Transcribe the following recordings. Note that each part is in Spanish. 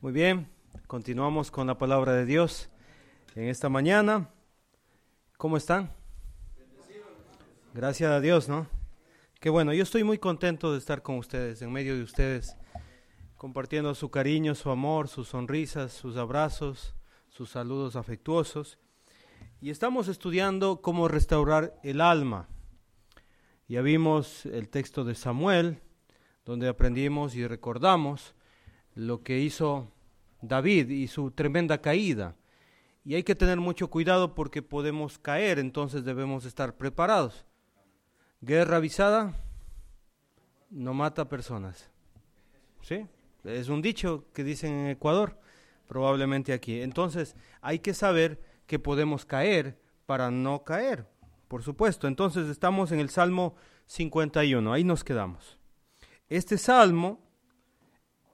Muy bien, continuamos con la palabra de Dios en esta mañana. ¿Cómo están? Gracias a Dios, ¿no? Qué bueno, yo estoy muy contento de estar con ustedes, en medio de ustedes, compartiendo su cariño, su amor, sus sonrisas, sus abrazos, sus saludos afectuosos. Y estamos estudiando cómo restaurar el alma. Ya vimos el texto de Samuel, donde aprendimos y recordamos lo que hizo David y su tremenda caída. Y hay que tener mucho cuidado porque podemos caer, entonces debemos estar preparados. Guerra avisada no mata personas. ¿Sí? Es un dicho que dicen en Ecuador, probablemente aquí. Entonces hay que saber que podemos caer para no caer, por supuesto. Entonces estamos en el Salmo 51, ahí nos quedamos. Este salmo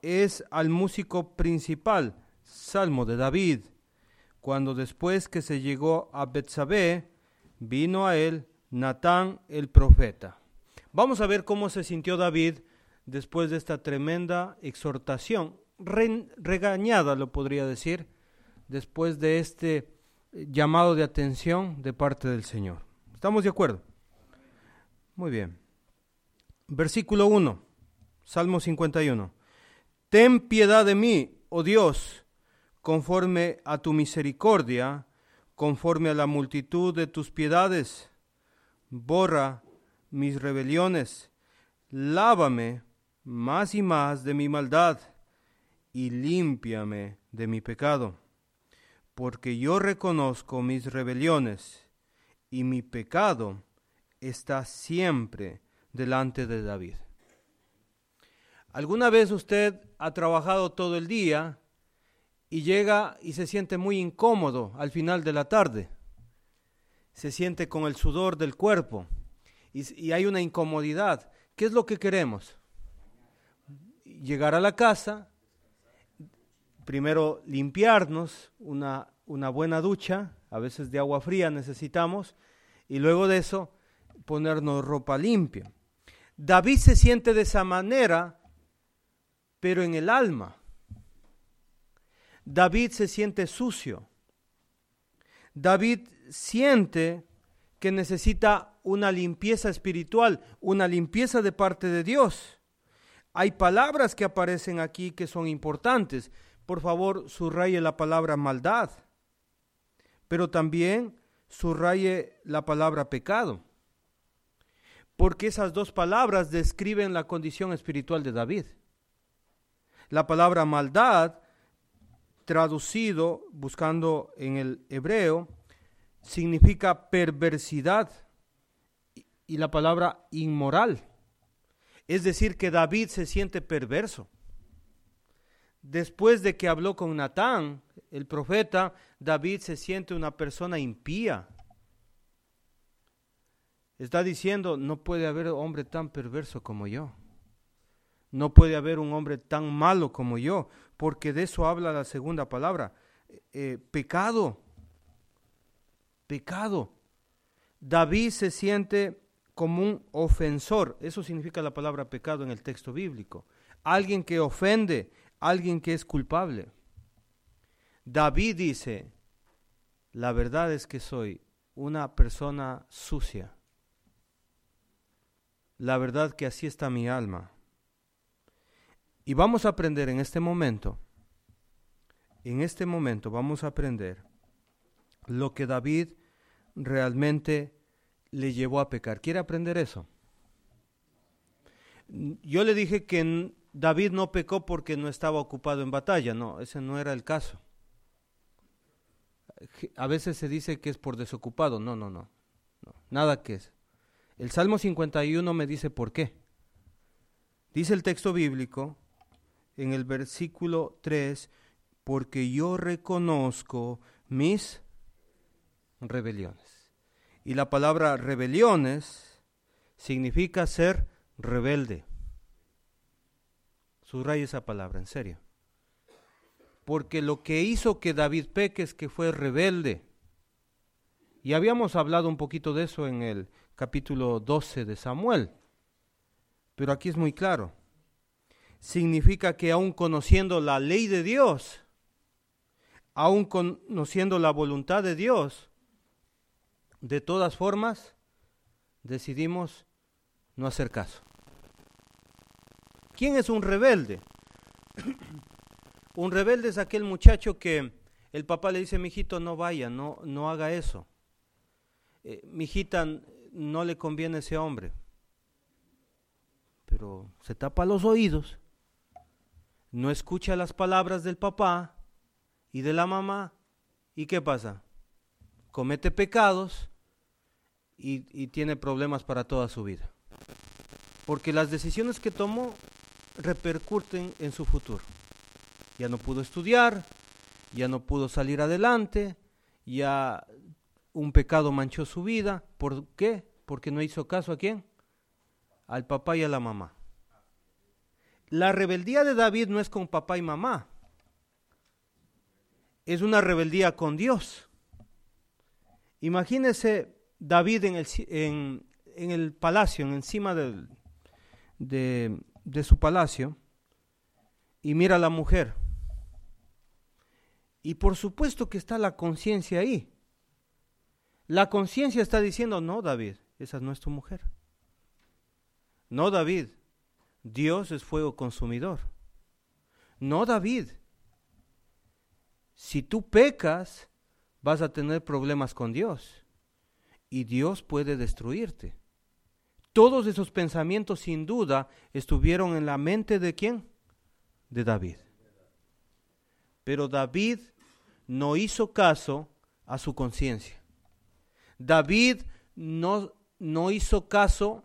es al músico principal, Salmo de David, cuando después que se llegó a Betsabé, vino a él Natán el profeta. Vamos a ver cómo se sintió David después de esta tremenda exhortación, regañada lo podría decir, después de este llamado de atención de parte del Señor. ¿Estamos de acuerdo? Muy bien. Versículo 1, Salmo 51. Ten piedad de mí, oh Dios, conforme a tu misericordia, conforme a la multitud de tus piedades. Borra mis rebeliones, lávame más y más de mi maldad, y límpiame de mi pecado, porque yo reconozco mis rebeliones, y mi pecado está siempre delante de David. ¿Alguna vez usted ha trabajado todo el día y llega y se siente muy incómodo al final de la tarde? Se siente con el sudor del cuerpo y, hay una incomodidad. ¿Qué es lo que queremos? Llegar a la casa, primero limpiarnos, una, una buena ducha, a veces de agua fría necesitamos, y luego de eso ponernos ropa limpia. David se siente de esa manera pero en el alma. David se siente sucio. David siente que necesita una limpieza espiritual, una limpieza de parte de Dios. Hay palabras que aparecen aquí que son importantes. Por favor, subraye la palabra maldad, pero también subraye la palabra pecado, porque esas dos palabras describen la condición espiritual de David. La palabra maldad, traducido, buscando en el hebreo, significa perversidad y la palabra inmoral. Es decir, que David se siente perverso. Después de que habló con Natán, el profeta, David se siente una persona impía. Está diciendo, no puede haber hombre tan perverso como yo. No puede haber un hombre tan malo como yo, porque de eso habla la segunda palabra. Eh, pecado. Pecado. David se siente como un ofensor. Eso significa la palabra pecado en el texto bíblico. Alguien que ofende, alguien que es culpable. David dice, la verdad es que soy una persona sucia. La verdad que así está mi alma. Y vamos a aprender en este momento, en este momento vamos a aprender lo que David realmente le llevó a pecar. ¿Quiere aprender eso? Yo le dije que David no pecó porque no estaba ocupado en batalla, no, ese no era el caso. A veces se dice que es por desocupado, no, no, no, no nada que es. El Salmo 51 me dice por qué. Dice el texto bíblico en el versículo 3, porque yo reconozco mis rebeliones. Y la palabra rebeliones significa ser rebelde. Subraya esa palabra, en serio. Porque lo que hizo que David peque es que fue rebelde. Y habíamos hablado un poquito de eso en el capítulo 12 de Samuel. Pero aquí es muy claro significa que aún conociendo la ley de Dios, aún conociendo la voluntad de Dios, de todas formas decidimos no hacer caso. ¿Quién es un rebelde? un rebelde es aquel muchacho que el papá le dice, mijito, no vaya, no, no haga eso. Eh, mijita, no le conviene ese hombre. Pero se tapa los oídos, no escucha las palabras del papá y de la mamá. ¿Y qué pasa? Comete pecados y, tiene problemas para toda su vida. Porque las decisiones que tomó repercuten en su futuro. Ya no pudo estudiar, ya no pudo salir adelante, ya un pecado manchó su vida. ¿Por qué? Porque no hizo caso a quién? Al papá y a la mamá. La rebeldía de David no es con papá y mamá. Es una rebeldía con Dios. Imagínese David en el, en, en el palacio, encima de, de su palacio, y mira a la mujer y por supuesto que está la conciencia ahí. La conciencia está diciendo, no, David, esa no es tu mujer. No, David, Dios es fuego consumidor. No, David, si tú pecas, vas a tener problemas con Dios y Dios puede destruirte. Todos esos pensamientos sin duda estuvieron en la mente de quién? De David. Pero David no hizo caso a su conciencia. David no, no hizo caso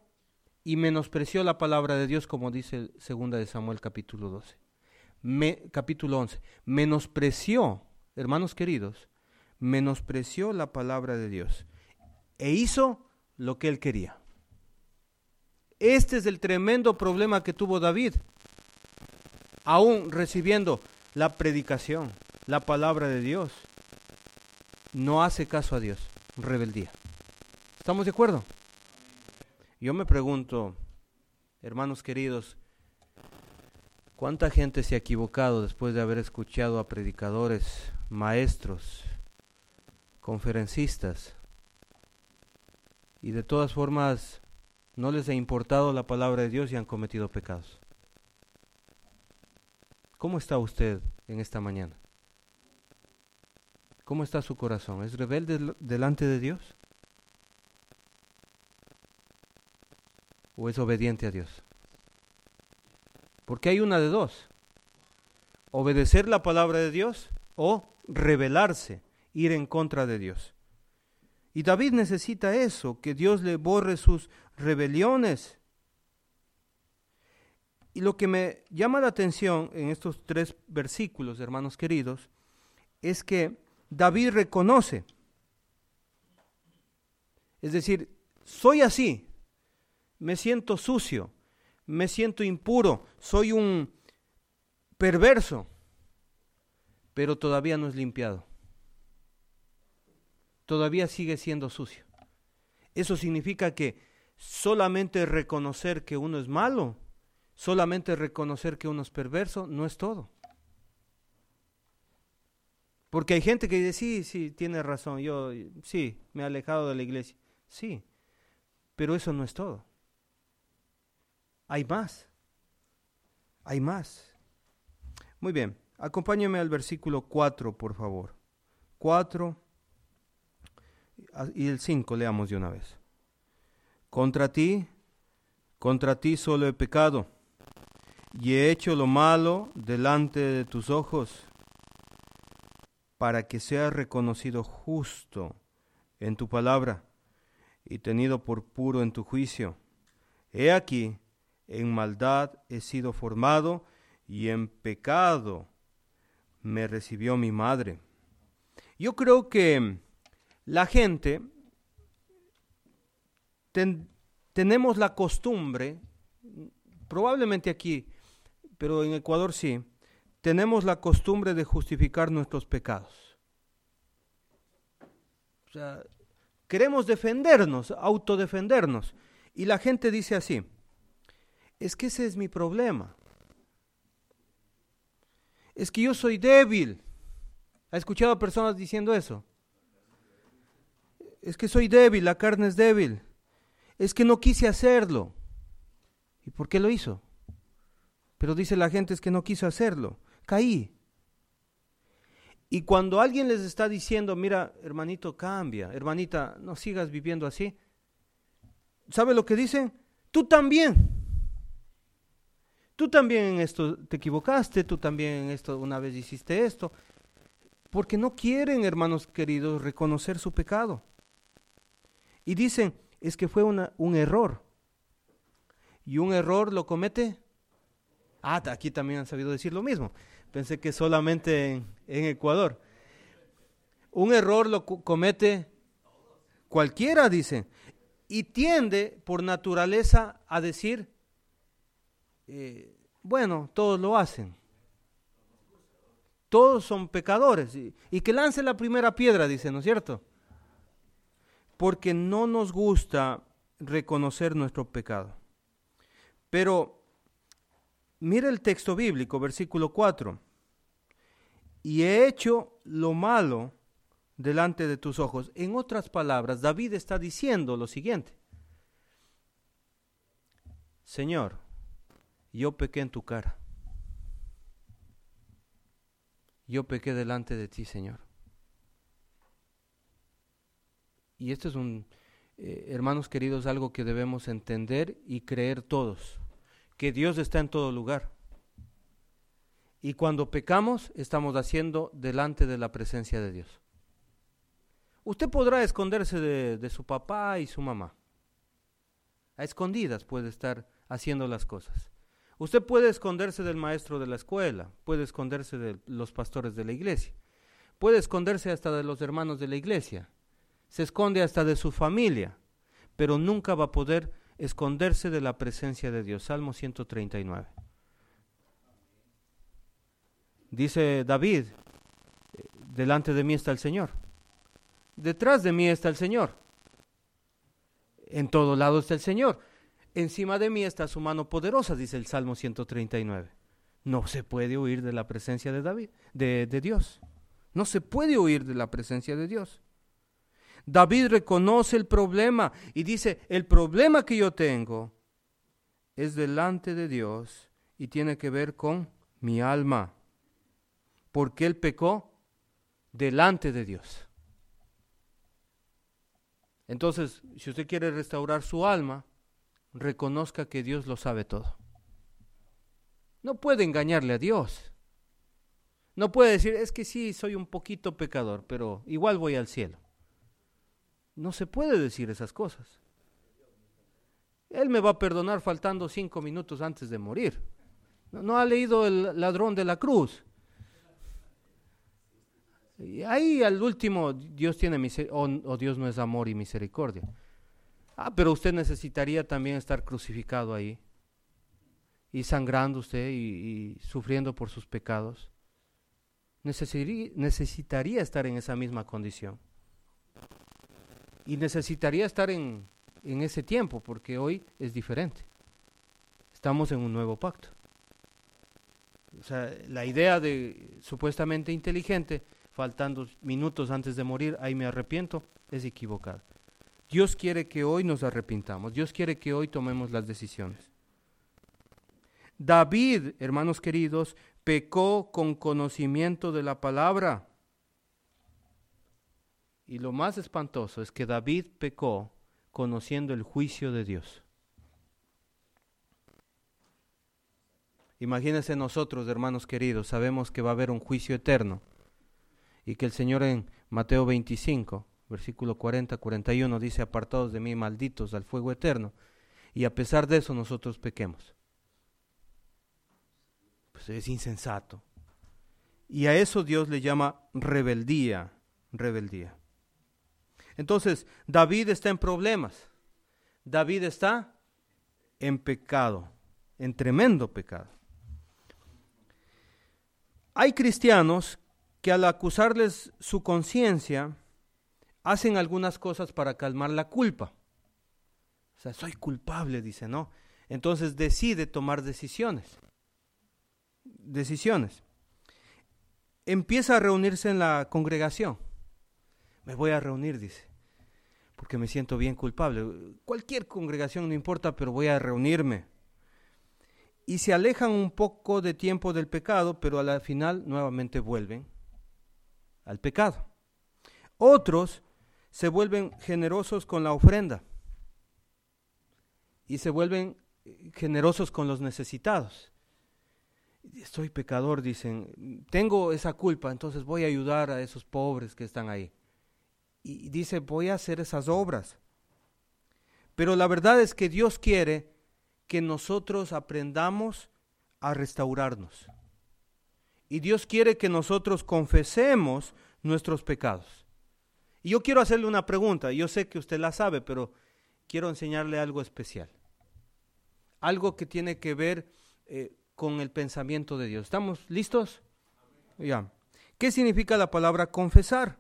y menospreció la palabra de Dios, como dice segunda de Samuel capítulo 12. capítulo 11. Menospreció, hermanos queridos, menospreció la palabra de Dios e hizo lo que él quería. Este es el tremendo problema que tuvo David, aún recibiendo la predicación, la palabra de Dios. No hace caso a Dios, rebeldía. ¿Estamos de acuerdo? Yo me pregunto, hermanos queridos, ¿cuánta gente se ha equivocado después de haber escuchado a predicadores, maestros, conferencistas, y de todas formas no les ha importado la palabra de Dios y han cometido pecados? ¿Cómo está usted en esta mañana? ¿Cómo está su corazón? ¿Es rebelde delante de Dios? ¿O es obediente a Dios? Porque hay una de dos. Obedecer la palabra de Dios o rebelarse, ir en contra de Dios. Y David necesita eso, que Dios le borre sus rebeliones. Y lo que me llama la atención en estos tres versículos, hermanos queridos, es que David reconoce. Es decir, soy así, me siento sucio, me siento impuro, soy un perverso, pero todavía no es limpiado. Todavía sigue siendo sucio. Eso significa que solamente reconocer que uno es malo, solamente reconocer que uno es perverso, no es todo. Porque hay gente que dice, sí, sí, tiene razón, yo sí, me he alejado de la iglesia. Sí, pero eso no es todo. Hay más. Hay más. Muy bien, acompáñeme al versículo 4, por favor. 4 y el 5 leamos de una vez. Contra ti, contra ti solo he pecado y he hecho lo malo delante de tus ojos para que sea reconocido justo en tu palabra y tenido por puro en tu juicio. He aquí, en maldad he sido formado y en pecado me recibió mi madre. Yo creo que la gente tenemos la costumbre, probablemente aquí, pero en Ecuador sí, tenemos la costumbre de justificar nuestros pecados. O sea, queremos defendernos, autodefendernos. Y la gente dice así, es que ese es mi problema. es que yo soy débil. ¿Ha escuchado a personas diciendo eso? Es que soy débil, la carne es débil. Es que no quise hacerlo. ¿Y por qué lo hizo? Pero dice la gente es que no quiso hacerlo. Caí. Y cuando alguien les está diciendo, mira, hermanito, cambia, hermanita, no sigas viviendo así, ¿sabe lo que dicen? Tú también. Tú también en esto te equivocaste, tú también en esto una vez hiciste esto. Porque no quieren, hermanos queridos, reconocer su pecado. Y dicen, es que fue un error. Y un error lo comete. Ah, aquí también han sabido decir lo mismo. Pensé que solamente en, en Ecuador. Un error lo comete cualquiera, dicen. Y tiende por naturaleza a decir, eh, bueno, todos lo hacen. Todos son pecadores. Y, que lance la primera piedra, dice, ¿no es cierto? Porque no nos gusta reconocer nuestro pecado. Pero mire el texto bíblico, versículo 4. Y he hecho lo malo delante de tus ojos. En otras palabras, David está diciendo lo siguiente. Señor, yo pequé en tu cara. Yo pequé delante de ti, Señor. Y esto es un, eh, hermanos queridos, algo que debemos entender y creer todos, que Dios está en todo lugar. Y cuando pecamos, estamos haciendo delante de la presencia de Dios. Usted podrá esconderse de, de su papá y su mamá. A escondidas puede estar haciendo las cosas. Usted puede esconderse del maestro de la escuela, puede esconderse de los pastores de la iglesia, puede esconderse hasta de los hermanos de la iglesia, se esconde hasta de su familia, pero nunca va a poder esconderse de la presencia de Dios. Salmo 139. Dice David, delante de mí está el Señor, detrás de mí está el Señor, en todo lado está el Señor. Encima de mí está su mano poderosa, dice el Salmo 139. No se puede huir de la presencia de David, de, de Dios. No se puede huir de la presencia de Dios. David reconoce el problema y dice, el problema que yo tengo es delante de Dios y tiene que ver con mi alma. Porque él pecó delante de Dios. Entonces, si usted quiere restaurar su alma, reconozca que Dios lo sabe todo. No puede engañarle a Dios. No puede decir, es que sí, soy un poquito pecador, pero igual voy al cielo. No se puede decir esas cosas. Él me va a perdonar faltando cinco minutos antes de morir. No, ha leído el ladrón de la cruz. Y ahí al último, Dios tiene misericordia, o Dios no es amor y misericordia. Ah, pero usted necesitaría también estar crucificado ahí y sangrando usted y, sufriendo por sus pecados. Necesitaría, necesitaría estar en esa misma condición. Y necesitaría estar en, en ese tiempo, porque hoy es diferente. Estamos en un nuevo pacto. O sea, la idea de supuestamente inteligente, faltando minutos antes de morir, ahí me arrepiento, es equivocada. Dios quiere que hoy nos arrepintamos, Dios quiere que hoy tomemos las decisiones. David, hermanos queridos, pecó con conocimiento de la palabra. Y lo más espantoso es que David pecó conociendo el juicio de Dios. Imagínense nosotros, hermanos queridos, sabemos que va a haber un juicio eterno y que el Señor en Mateo 25 versículo 40, 41 dice, apartados de mí, malditos al fuego eterno. Y a pesar de eso nosotros pequemos. Pues es insensato. Y a eso Dios le llama rebeldía, rebeldía. Entonces, David está en problemas. David está en pecado, en tremendo pecado. Hay cristianos que al acusarles su conciencia, hacen algunas cosas para calmar la culpa. O sea, soy culpable, dice, ¿no? Entonces decide tomar decisiones. Decisiones. empieza a reunirse en la congregación. Me voy a reunir, dice, porque me siento bien culpable. Cualquier congregación no importa, pero voy a reunirme. Y se alejan un poco de tiempo del pecado, pero a la final nuevamente vuelven al pecado. Otros se vuelven generosos con la ofrenda y se vuelven generosos con los necesitados. Soy pecador, dicen, tengo esa culpa, entonces voy a ayudar a esos pobres que están ahí. Y dice, voy a hacer esas obras. Pero la verdad es que Dios quiere que nosotros aprendamos a restaurarnos. Y Dios quiere que nosotros confesemos nuestros pecados. Y yo quiero hacerle una pregunta, yo sé que usted la sabe, pero quiero enseñarle algo especial algo que tiene que ver eh, con el pensamiento de Dios. ¿Estamos listos? Ya. ¿Qué significa la palabra confesar?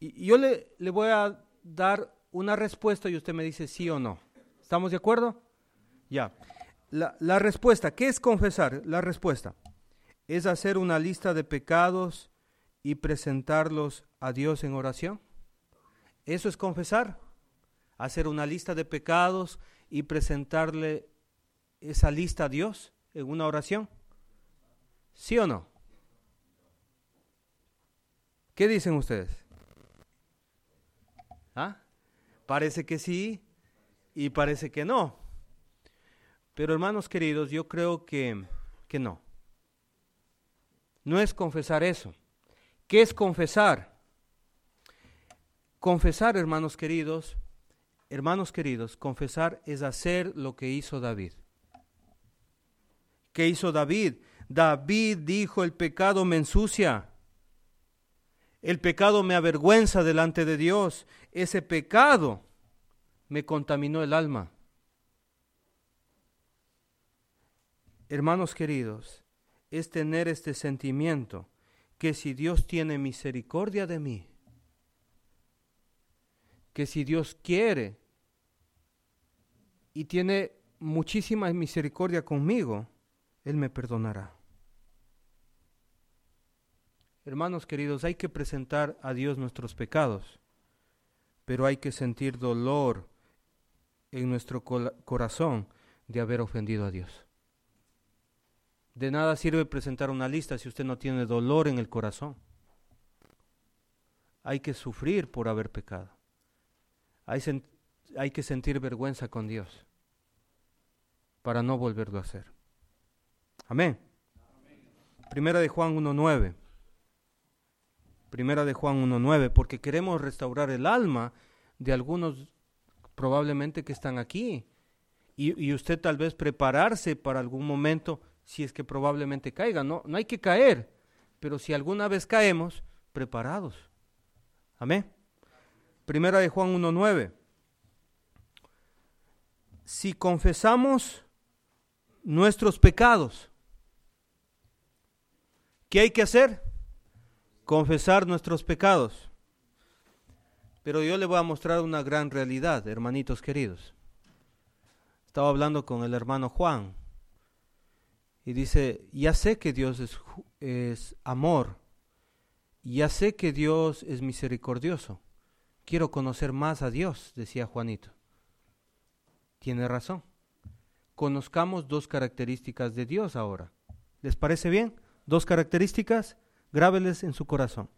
Y yo le, le voy a dar una respuesta y usted me dice sí o no. ¿Estamos de acuerdo? Ya. La, la, respuesta, ¿qué es confesar? La respuesta es hacer una lista de pecados y presentarlos a Dios en oración. Eso es confesar. Hacer una lista de pecados y presentarle esa lista a Dios en una oración? ¿Sí o no? ¿Qué dicen ustedes? ¿Ah? Parece que sí y parece que no. Pero hermanos queridos, yo creo que, que no. No es confesar eso. ¿Qué es confesar? Confesar, hermanos queridos, Hermanos queridos, confesar es hacer lo que hizo David. ¿Qué hizo David? David dijo, el pecado me ensucia, el pecado me avergüenza delante de Dios, ese pecado me contaminó el alma. Hermanos queridos, es tener este sentimiento que si Dios tiene misericordia de mí, que si Dios quiere y tiene muchísima misericordia conmigo, Él me perdonará. Hermanos queridos, hay que presentar a Dios nuestros pecados, pero hay que sentir dolor en nuestro corazón de haber ofendido a Dios. De nada sirve presentar una lista si usted no tiene dolor en el corazón. Hay que sufrir por haber pecado. Hay, hay que sentir vergüenza con Dios para no volverlo a hacer. Amén. Primera de Juan 1.9. Primera de Juan 1.9, porque queremos restaurar el alma de algunos probablemente que están aquí. Y, y, usted tal vez prepararse para algún momento si es que probablemente caiga. No, no hay que caer, pero si alguna vez caemos, preparados. Amén. Primera de Juan 1.9. Si confesamos nuestros pecados, ¿qué hay que hacer? Confesar nuestros pecados. Pero yo le voy a mostrar una gran realidad, hermanitos queridos. Estaba hablando con el hermano Juan y dice, ya sé que Dios es, amor, ya sé que Dios es misericordioso Quiero conocer más a Dios, decía Juanito. Tiene razón. Conozcamos dos características de Dios ahora. ¿Les parece bien? Dos características, grábeles en su corazón.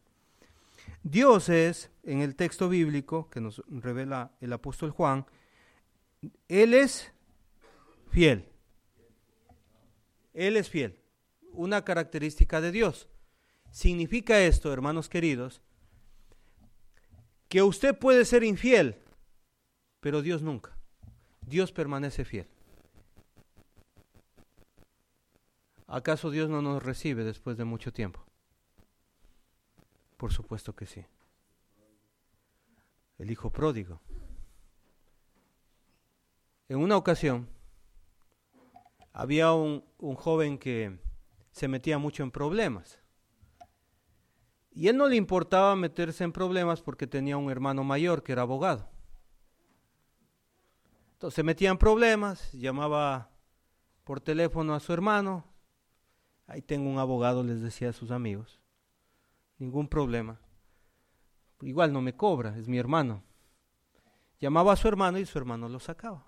Dios es, en el texto bíblico que nos revela el apóstol Juan, Él es fiel. Él es fiel. Una característica de Dios. Significa esto, hermanos queridos, que usted puede ser infiel, pero Dios nunca. Dios permanece fiel. ¿Acaso Dios no nos recibe después de mucho tiempo? Por supuesto que sí. El hijo pródigo. En una ocasión había un, un joven que se metía mucho en problemas. Y él no le importaba meterse en problemas porque tenía un hermano mayor que era abogado. Entonces se metía en problemas, llamaba por teléfono a su hermano, Ahí tengo un abogado, les decía a sus amigos. Ningún problema. Igual no me cobra, es mi hermano. Llamaba a su hermano y su hermano lo sacaba.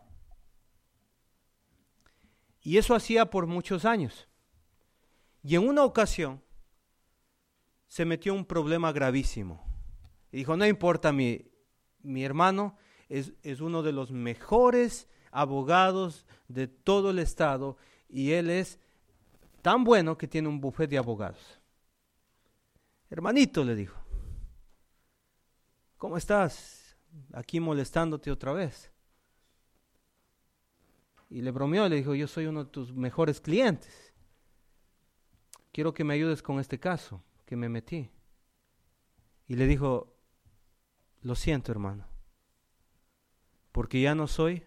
Y eso hacía por muchos años. Y en una ocasión se metió un problema gravísimo. Y dijo, no importa, mi, mi hermano es, es uno de los mejores abogados de todo el estado y él es tan bueno que tiene un bufete de abogados. Hermanito, le dijo, ¿cómo estás? Aquí molestándote otra vez. Y le bromeó, le dijo, yo soy uno de tus mejores clientes. Quiero que me ayudes con este caso que me metí. Y le dijo, lo siento hermano, porque ya no soy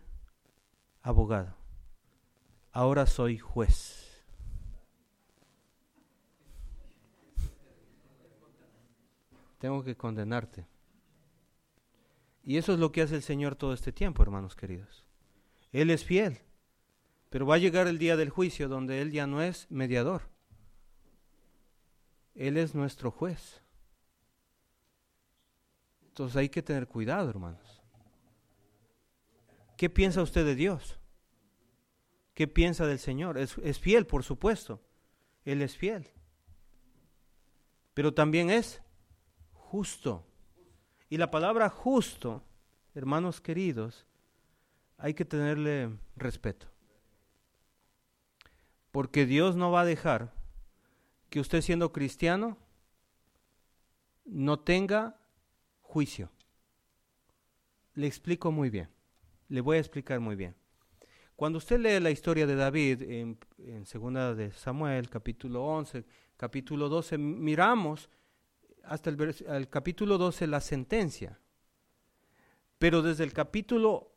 abogado, ahora soy juez. Tengo que condenarte. Y eso es lo que hace el Señor todo este tiempo, hermanos queridos. Él es fiel, pero va a llegar el día del juicio donde Él ya no es mediador. Él es nuestro juez. Entonces hay que tener cuidado, hermanos. ¿Qué piensa usted de Dios? ¿Qué piensa del Señor? Es, es, fiel, por supuesto. Él es fiel. Pero también es justo. Y la palabra justo, hermanos queridos, hay que tenerle respeto. Porque Dios no va a dejar que usted siendo cristiano no tenga juicio. Le explico muy bien. Le voy a explicar muy bien. Cuando usted lee la historia de David en, en segunda de Samuel, capítulo 11, capítulo 12, miramos hasta el, capítulo 12 la sentencia. Pero desde el capítulo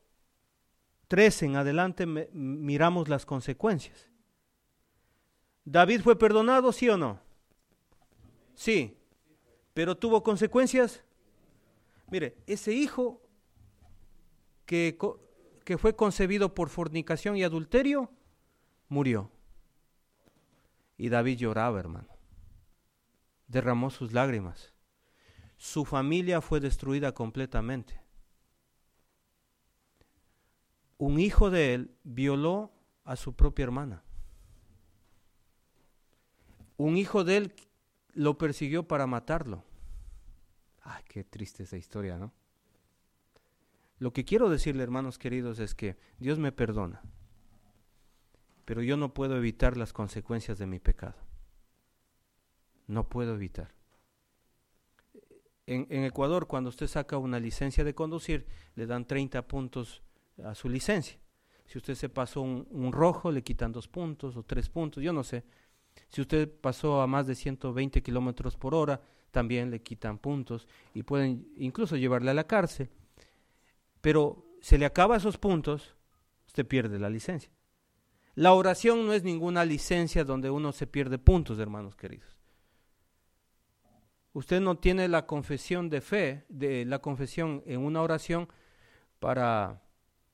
13 en adelante miramos las consecuencias. ¿David fue perdonado, sí o no? Sí. ¿Pero tuvo consecuencias? Mire, ese hijo que, que fue concebido por fornicación y adulterio, murió. Y David lloraba, hermano. Derramó sus lágrimas. Su familia fue destruida completamente. Un hijo de él violó a su propia hermana. Un hijo de él lo persiguió para matarlo. Ay, qué triste esa historia, ¿no? Lo que quiero decirle, hermanos queridos, es que Dios me perdona, pero yo no puedo evitar las consecuencias de mi pecado. No puedo evitar. En, Ecuador, cuando usted saca una licencia de conducir, le dan 30 puntos a su licencia. Si usted se pasó un rojo, le quitan dos puntos o tres puntos, yo no sé. Si usted pasó a más de 120 kilómetros por hora, también le quitan puntos y pueden incluso llevarle a la cárcel. Pero se le acaba esos puntos, usted pierde la licencia. La oración no es ninguna licencia donde uno se pierde puntos, hermanos queridos. Usted no tiene la confesión de fe, de la confesión en una oración para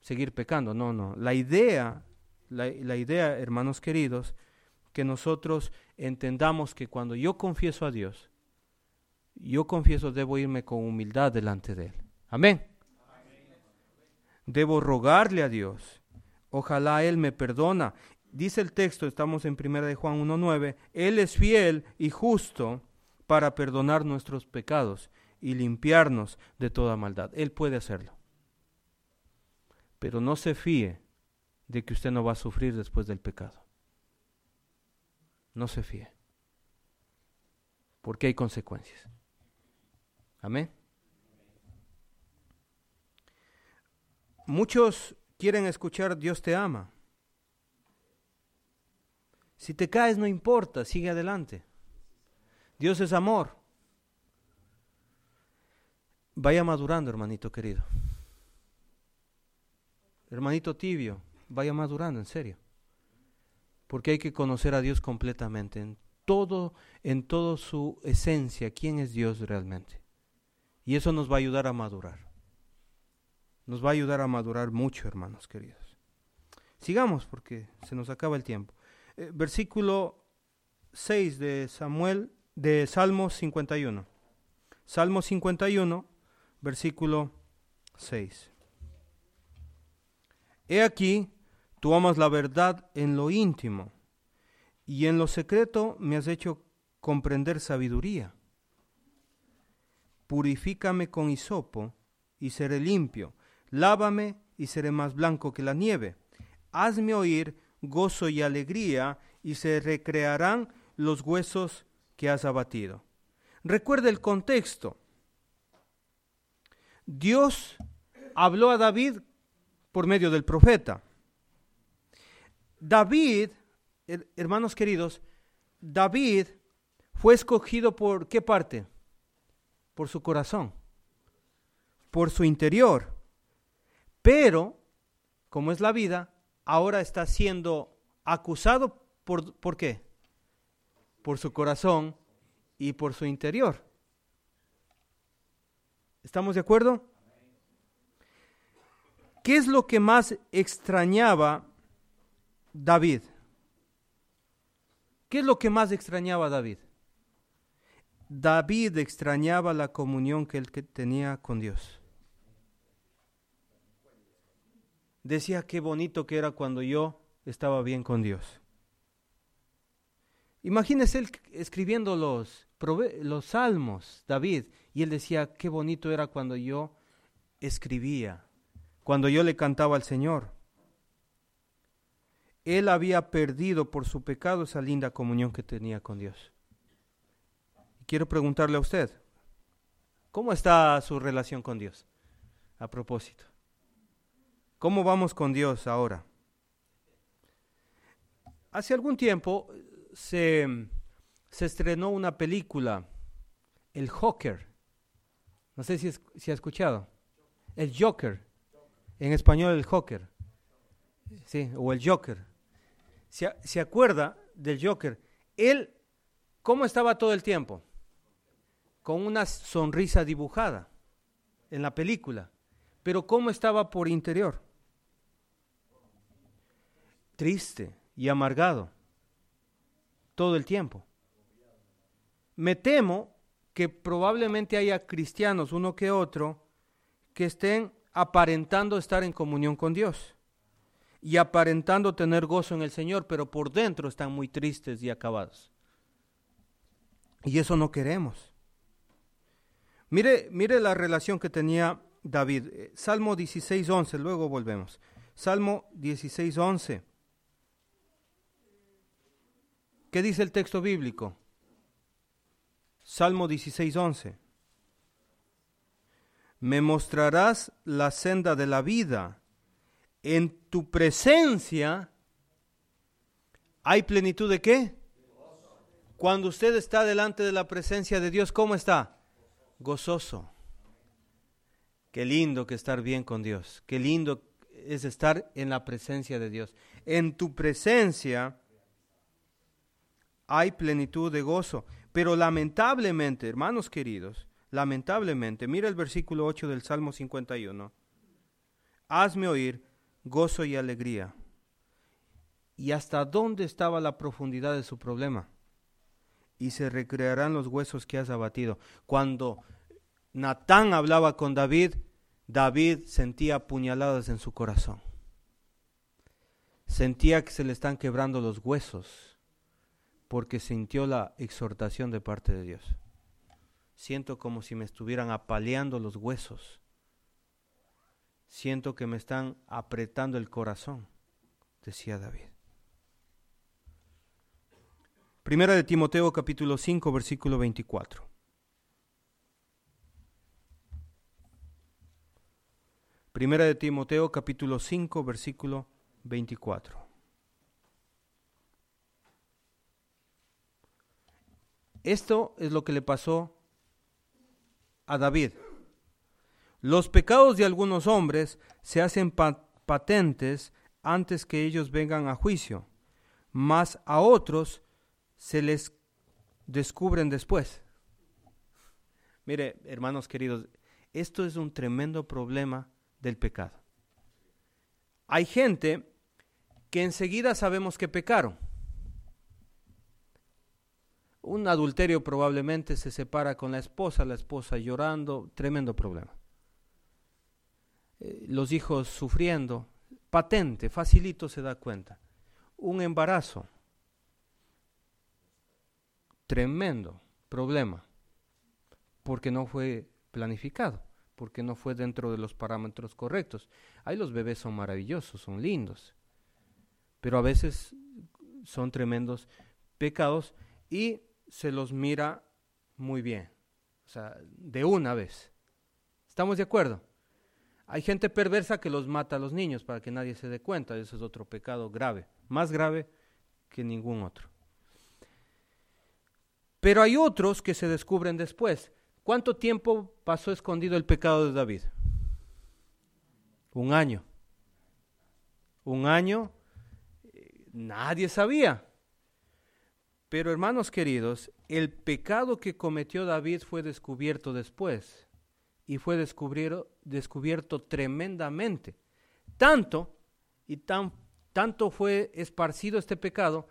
seguir pecando. No, no. La idea, la, la idea, hermanos queridos, que nosotros entendamos que cuando yo confieso a Dios, yo confieso debo irme con humildad delante de Él. Amén. Debo rogarle a Dios. Ojalá Él me perdona. Dice el texto, estamos en 1 de Juan 1.9, Él es fiel y justo para perdonar nuestros pecados y limpiarnos de toda maldad. Él puede hacerlo. Pero no se fíe de que usted no va a sufrir después del pecado no se fíe. Porque hay consecuencias. Amén. Muchos quieren escuchar Dios te ama. Si te caes no importa, sigue adelante. Dios es amor. Vaya madurando, hermanito querido. Hermanito tibio, vaya madurando, en serio porque hay que conocer a Dios completamente, en todo, en toda su esencia, quién es Dios realmente. Y eso nos va a ayudar a madurar. Nos va a ayudar a madurar mucho, hermanos queridos. Sigamos porque se nos acaba el tiempo. Eh, versículo 6 de Samuel, de Salmo 51. Salmo 51, versículo 6. He aquí, tú amas la verdad en lo íntimo, y en lo secreto me has hecho comprender sabiduría. Purifícame con hisopo, y seré limpio. Lávame, y seré más blanco que la nieve. Hazme oír gozo y alegría, y se recrearán los huesos que has abatido. Recuerda el contexto. Dios habló a David por medio del profeta. David, hermanos queridos, David fue escogido por qué parte? Por su corazón, por su interior. Pero, como es la vida, ahora está siendo acusado por, ¿por qué? Por su corazón y por su interior. ¿Estamos de acuerdo? ¿Qué es lo que más extrañaba David? ¿Qué es lo que más extrañaba David? David extrañaba la comunión que él tenía con Dios. Decía qué bonito que era cuando yo estaba bien con Dios. Imagínese él escribiendo los, los salmos, David, y él decía qué bonito era cuando yo escribía, cuando yo le cantaba al Señor. Él había perdido por su pecado esa linda comunión que tenía con Dios. Quiero preguntarle a usted, ¿cómo está su relación con Dios? A propósito, ¿cómo vamos con Dios ahora? Hace algún tiempo se, se estrenó una película, El Joker. No sé si, si ha escuchado. El Joker. En español, el Joker. Sí, o el Joker. ¿Se, ¿Se acuerda del Joker? Él, ¿cómo estaba todo el tiempo? Con una sonrisa dibujada en la película. Pero ¿cómo estaba por interior? Triste y amargado todo el tiempo. Me temo que probablemente haya cristianos, uno que otro, que estén aparentando estar en comunión con Dios y aparentando tener gozo en el Señor, pero por dentro están muy tristes y acabados. Y eso no queremos. Mire, mire la relación que tenía David. Eh, Salmo 16.11, luego volvemos. Salmo 16.11. ¿Qué dice el texto bíblico? Salmo 16:11. Me mostrarás la senda de la vida. En tu presencia hay plenitud de qué? Cuando usted está delante de la presencia de Dios, ¿cómo está? Gozoso. Qué lindo que estar bien con Dios. Qué lindo es estar en la presencia de Dios. En tu presencia hay plenitud de gozo. Pero lamentablemente, hermanos queridos, lamentablemente, mira el versículo 8 del Salmo 51. Hazme oír gozo y alegría. ¿Y hasta dónde estaba la profundidad de su problema? Y se recrearán los huesos que has abatido. Cuando Natán hablaba con David, David sentía puñaladas en su corazón. Sentía que se le están quebrando los huesos porque sintió la exhortación de parte de Dios. Siento como si me estuvieran apaleando los huesos. Siento que me están apretando el corazón, decía David. Primera de Timoteo capítulo 5 versículo 24. Primera de Timoteo capítulo 5 versículo 24. Esto es lo que le pasó a David. Los pecados de algunos hombres se hacen patentes antes que ellos vengan a juicio, mas a otros se les descubren después. Mire, hermanos queridos, esto es un tremendo problema del pecado. Hay gente que enseguida sabemos que pecaron Un adulterio probablemente se separa con la esposa, la esposa llorando, tremendo problema. Eh, los hijos sufriendo, patente, facilito se da cuenta. Un embarazo, tremendo problema, porque no fue planificado, porque no fue dentro de los parámetros correctos. Ahí los bebés son maravillosos, son lindos, pero a veces son tremendos pecados y se los mira muy bien, o sea, de una vez. ¿Estamos de acuerdo? Hay gente perversa que los mata a los niños para que nadie se dé cuenta, eso es otro pecado grave, más grave que ningún otro. Pero hay otros que se descubren después. ¿Cuánto tiempo pasó escondido el pecado de David? Un año. Un año, eh, nadie sabía. Pero hermanos queridos, el pecado que cometió David fue descubierto después y fue descubierto, tremendamente. Tanto y tan, tanto fue esparcido este pecado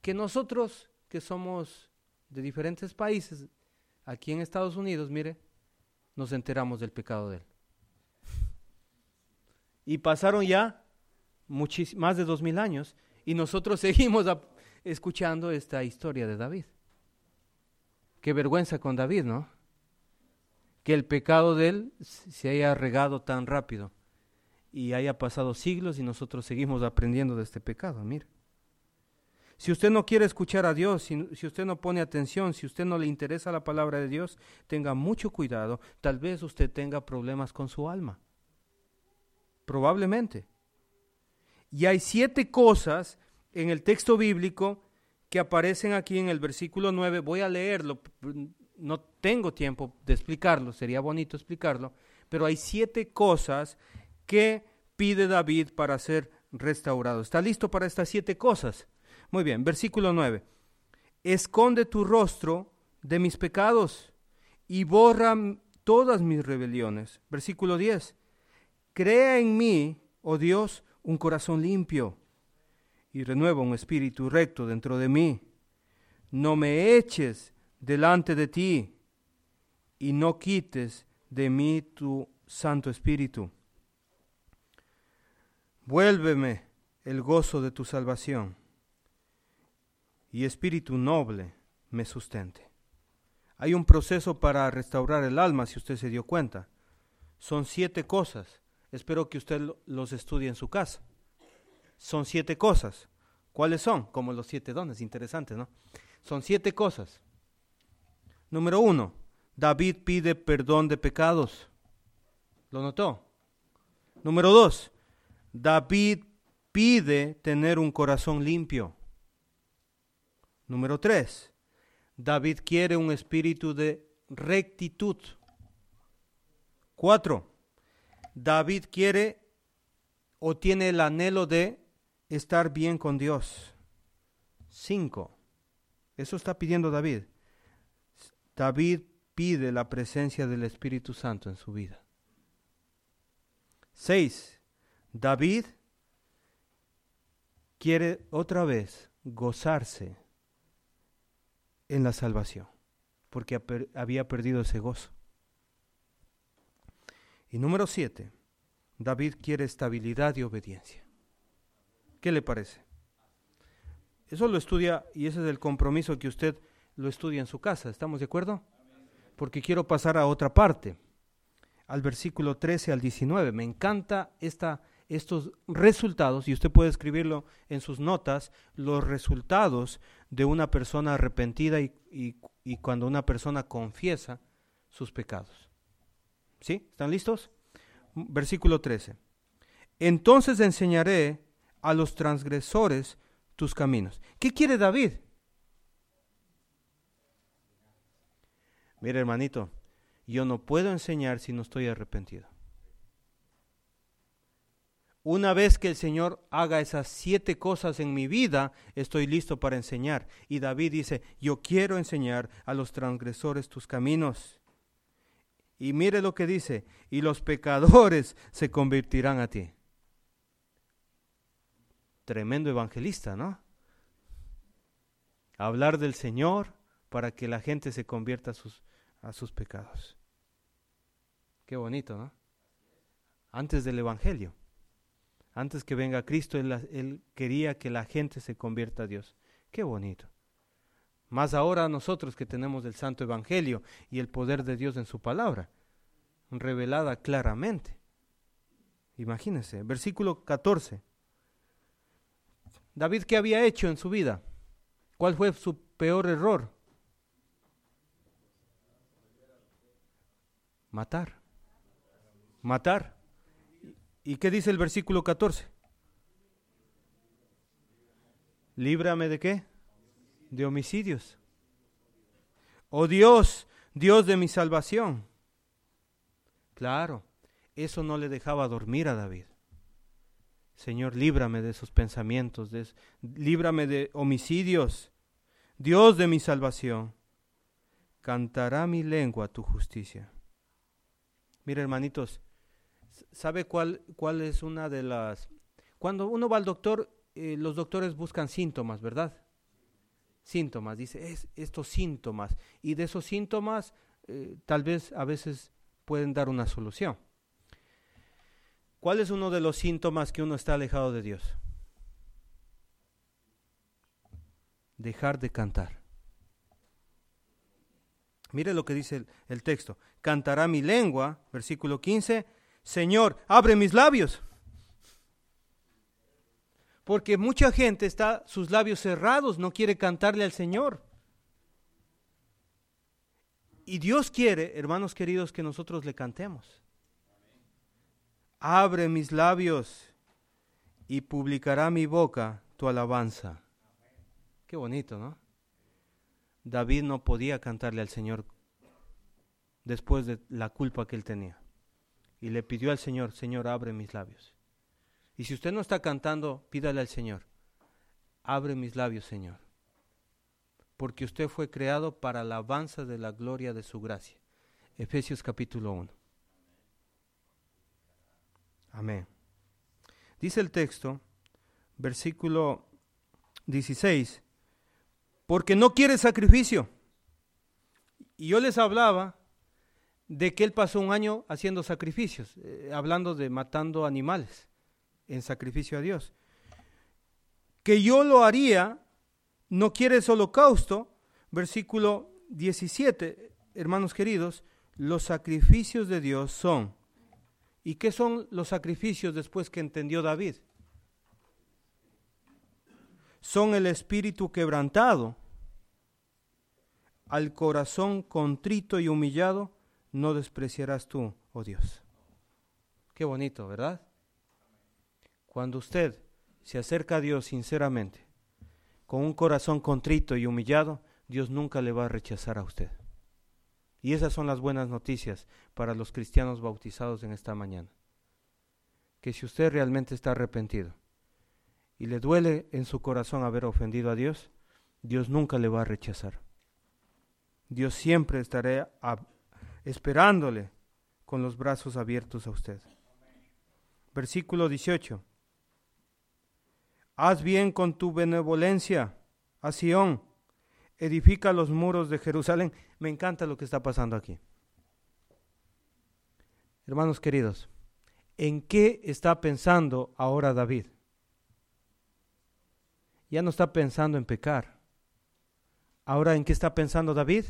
que nosotros que somos de diferentes países, aquí en Estados Unidos, mire, nos enteramos del pecado de él. Y pasaron ya más de dos mil años y nosotros seguimos escuchando esta historia de David. Qué vergüenza con David, ¿no? Que el pecado de él se haya regado tan rápido y haya pasado siglos y nosotros seguimos aprendiendo de este pecado, mire. Si usted no quiere escuchar a Dios, si, si, usted no pone atención, si usted no le interesa la palabra de Dios, tenga mucho cuidado. Tal vez usted tenga problemas con su alma. Probablemente. Y hay siete cosas en el texto bíblico que aparecen aquí en el versículo 9. Voy a leerlo. No tengo tiempo de explicarlo, sería bonito explicarlo. Pero hay siete cosas que pide David para ser restaurado. ¿Está listo para estas siete cosas? Muy bien, versículo 9. Esconde tu rostro de mis pecados y borra todas mis rebeliones. Versículo 10. Crea en mí, oh Dios, un corazón limpio y renueva un espíritu recto dentro de mí. No me eches delante de ti y no quites de mí tu Santo Espíritu. Vuélveme el gozo de tu salvación y espíritu noble me sustente. Hay un proceso para restaurar el alma, si usted se dio cuenta. Son siete cosas. Espero que usted los estudie en su casa. Son siete cosas. ¿Cuáles son? Como los siete dones, interesante, ¿no? Son siete cosas. Número uno, David pide perdón de pecados. ¿Lo notó? Número dos, David pide tener un corazón limpio. Número tres, David quiere un espíritu de rectitud. Cuatro, David quiere o tiene el anhelo de estar bien con Dios. Cinco, eso está pidiendo David. David pide la presencia del Espíritu Santo en su vida. Seis, David quiere otra vez gozarse en la salvación, porque había perdido ese gozo. Y número siete, David quiere estabilidad y obediencia. ¿Qué le parece? Eso lo estudia y ese es el compromiso que usted lo estudia en su casa. ¿Estamos de acuerdo? Porque quiero pasar a otra parte, al versículo 13 al 19. Me encanta esta estos resultados, y usted puede escribirlo en sus notas, los resultados de una persona arrepentida y, y, cuando una persona confiesa sus pecados. ¿Sí? ¿Están listos? Versículo 13. Entonces enseñaré a los transgresores tus caminos. ¿Qué quiere David? Mire, hermanito, yo no puedo enseñar si no estoy arrepentido. Una vez que el Señor haga esas siete cosas en mi vida, estoy listo para enseñar. Y David dice, yo quiero enseñar a los transgresores tus caminos. Y mire lo que dice, y los pecadores se convertirán a ti. Tremendo evangelista, ¿no? Hablar del Señor, para que la gente se convierta a sus, a sus pecados. Qué bonito, ¿no? Antes del Evangelio, antes que venga Cristo, él, quería que la gente se convierta a Dios. Qué bonito. Más ahora nosotros que tenemos el Santo Evangelio y el poder de Dios en su palabra, revelada claramente. Imagínense, versículo 14. David, ¿qué había hecho en su vida? ¿Cuál fue su peor error? Matar. Matar. ¿Y qué dice el versículo 14? Líbrame de qué? De homicidios. Oh Dios, Dios de mi salvación. Claro, eso no le dejaba dormir a David. Señor, líbrame de esos pensamientos, líbrame de homicidios. Dios de mi salvación, cantará mi lengua tu justicia. Mira, hermanitos, ¿sabe cuál, cuál es una de las... Cuando uno va al doctor, eh, los doctores buscan síntomas, ¿verdad? Síntomas, dice, es, estos síntomas. Y de esos síntomas, eh, tal vez a veces pueden dar una solución. ¿Cuál es uno de los síntomas que uno está alejado de Dios? Dejar de cantar. Mire lo que dice el, el, texto. Cantará mi lengua, versículo 15, Señor, abre mis labios. Porque mucha gente está sus labios cerrados, no quiere cantarle al Señor. Y Dios quiere, hermanos queridos, que nosotros le cantemos. Abre mis labios y publicará mi boca tu alabanza. Qué bonito, ¿no? David no podía cantarle al Señor después de la culpa que él tenía. Y le pidió al Señor, Señor, abre mis labios. Y si usted no está cantando, pídale al Señor, abre mis labios, Señor porque usted fue creado para la alabanza de la gloria de su gracia. Efesios capítulo 1. Amén. Dice el texto, versículo 16, porque no quiere sacrificio. Y yo les hablaba de que él pasó un año haciendo sacrificios, eh, hablando de matando animales en sacrificio a Dios. Que yo lo haría no quieres holocausto, versículo 17, hermanos queridos, los sacrificios de Dios son. ¿Y qué son los sacrificios después que entendió David? Son el espíritu quebrantado, al corazón contrito y humillado, no despreciarás tú, oh Dios. Qué bonito, ¿verdad? Cuando usted se acerca a Dios sinceramente, con un corazón contrito y humillado, Dios nunca le va a rechazar a usted. Y esas son las buenas noticias para los cristianos bautizados en esta mañana. Que si usted realmente está arrepentido y le duele en su corazón haber ofendido a Dios, Dios nunca le va a rechazar. Dios siempre estará esperándole con los brazos abiertos a usted. Versículo 18. Haz bien con tu benevolencia a Sión, edifica los muros de Jerusalén. Me encanta lo que está pasando aquí. Hermanos queridos, ¿en qué está pensando ahora David? Ya no está pensando en pecar. Ahora, ¿en qué está pensando David?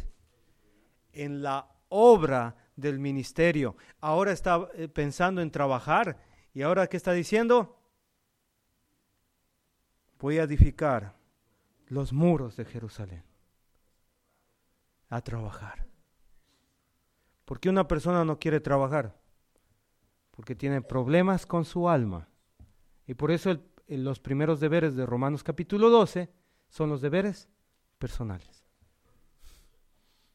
En la obra del ministerio. Ahora está eh, pensando en trabajar. ¿Y ahora qué está diciendo? voy a edificar los muros de Jerusalén. A trabajar. ¿Por qué una persona no quiere trabajar? Porque tiene problemas con su alma. Y por eso los primeros deberes de Romanos capítulo 12 son los deberes personales.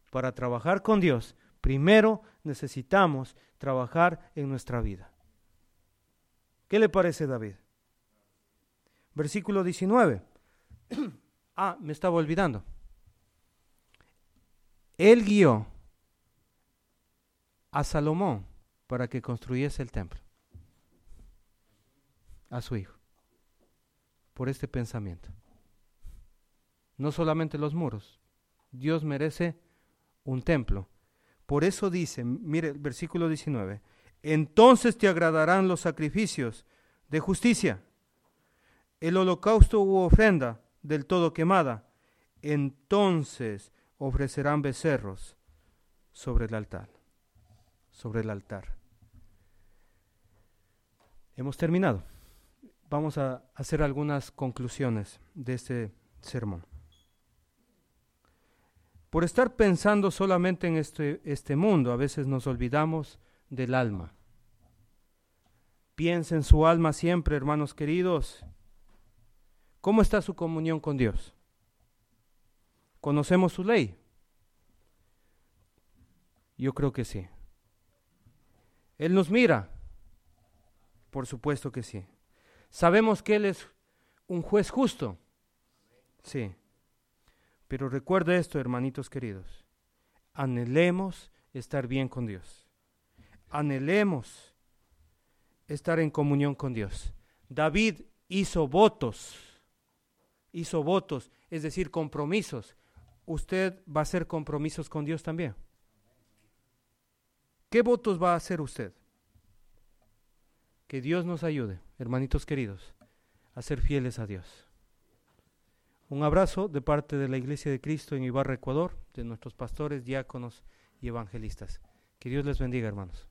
Para trabajar con Dios, primero necesitamos trabajar en nuestra vida. ¿Qué le parece David? Versículo 19. ah, me estaba olvidando. Él guió a Salomón para que construyese el templo. A su hijo. Por este pensamiento. No solamente los muros, Dios merece un templo. Por eso dice, mire el versículo 19, entonces te agradarán los sacrificios de justicia, el holocausto u ofrenda del todo quemada, entonces ofrecerán becerros sobre el altar, sobre el altar. Hemos terminado. Vamos a hacer algunas conclusiones de este sermón. Por estar pensando solamente en este, este mundo, a veces nos olvidamos del alma. Piensa en su alma siempre, hermanos queridos. ¿Cómo está su comunión con Dios? ¿Conocemos su ley? Yo creo que sí. Él nos mira. Por supuesto que sí. Sabemos que Él es un juez justo. Sí. Pero recuerda esto, hermanitos queridos. Anhelemos estar bien con Dios. Anhelemos estar en comunión con Dios. David hizo votos, hizo votos, es decir, compromisos. Usted va a hacer compromisos con Dios también. ¿Qué votos va a hacer usted? Que Dios nos ayude, hermanitos queridos, a ser fieles a Dios. Un abrazo de parte de la Iglesia de Cristo en Ibarra, Ecuador, de nuestros pastores, diáconos y evangelistas. Que Dios les bendiga, hermanos.